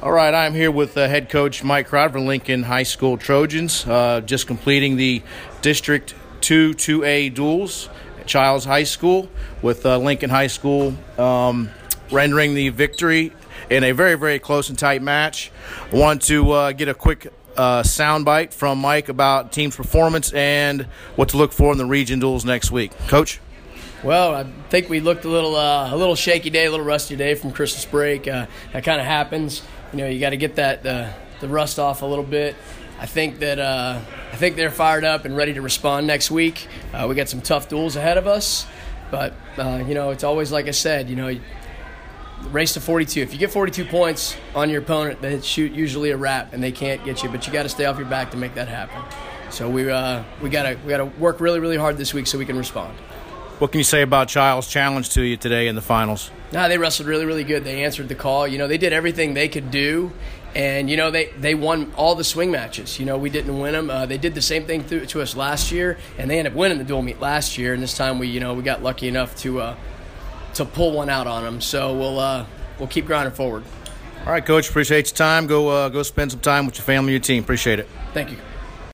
All right, I'm here with uh, head coach Mike Crowder from Lincoln High School Trojans, uh, just completing the District 2 2A duels at Chiles High School with uh, Lincoln High School um, rendering the victory in a very, very close and tight match. I want to uh, get a quick uh, soundbite from Mike about team's performance and what to look for in the region duels next week. Coach? Well, I think we looked a little uh, a little shaky day, a little rusty day from Christmas break. Uh, that kind of happens. You know, you got to get that uh, the rust off a little bit. I think that uh, I think they're fired up and ready to respond next week. Uh, we got some tough duels ahead of us, but uh, you know, it's always like I said. You know, race to 42. If you get 42 points on your opponent, then it's usually a wrap, and they can't get you. But you got to stay off your back to make that happen. So we we gotta we gotta work really really hard this week so we can respond. What can you say about Chiles challenge to you today in the finals? Nah, they wrestled really, really good. They answered the call. You know, they did everything they could do, and you know they they won all the swing matches. You know, we didn't win them. Uh, they did the same thing to, to us last year, and they ended up winning the dual meet last year. And this time we, you know, we got lucky enough to uh, to pull one out on them. So we'll uh, we'll keep grinding forward. All right, coach. Appreciate your time. Go uh, go spend some time with your family, your team. Appreciate it. Thank you.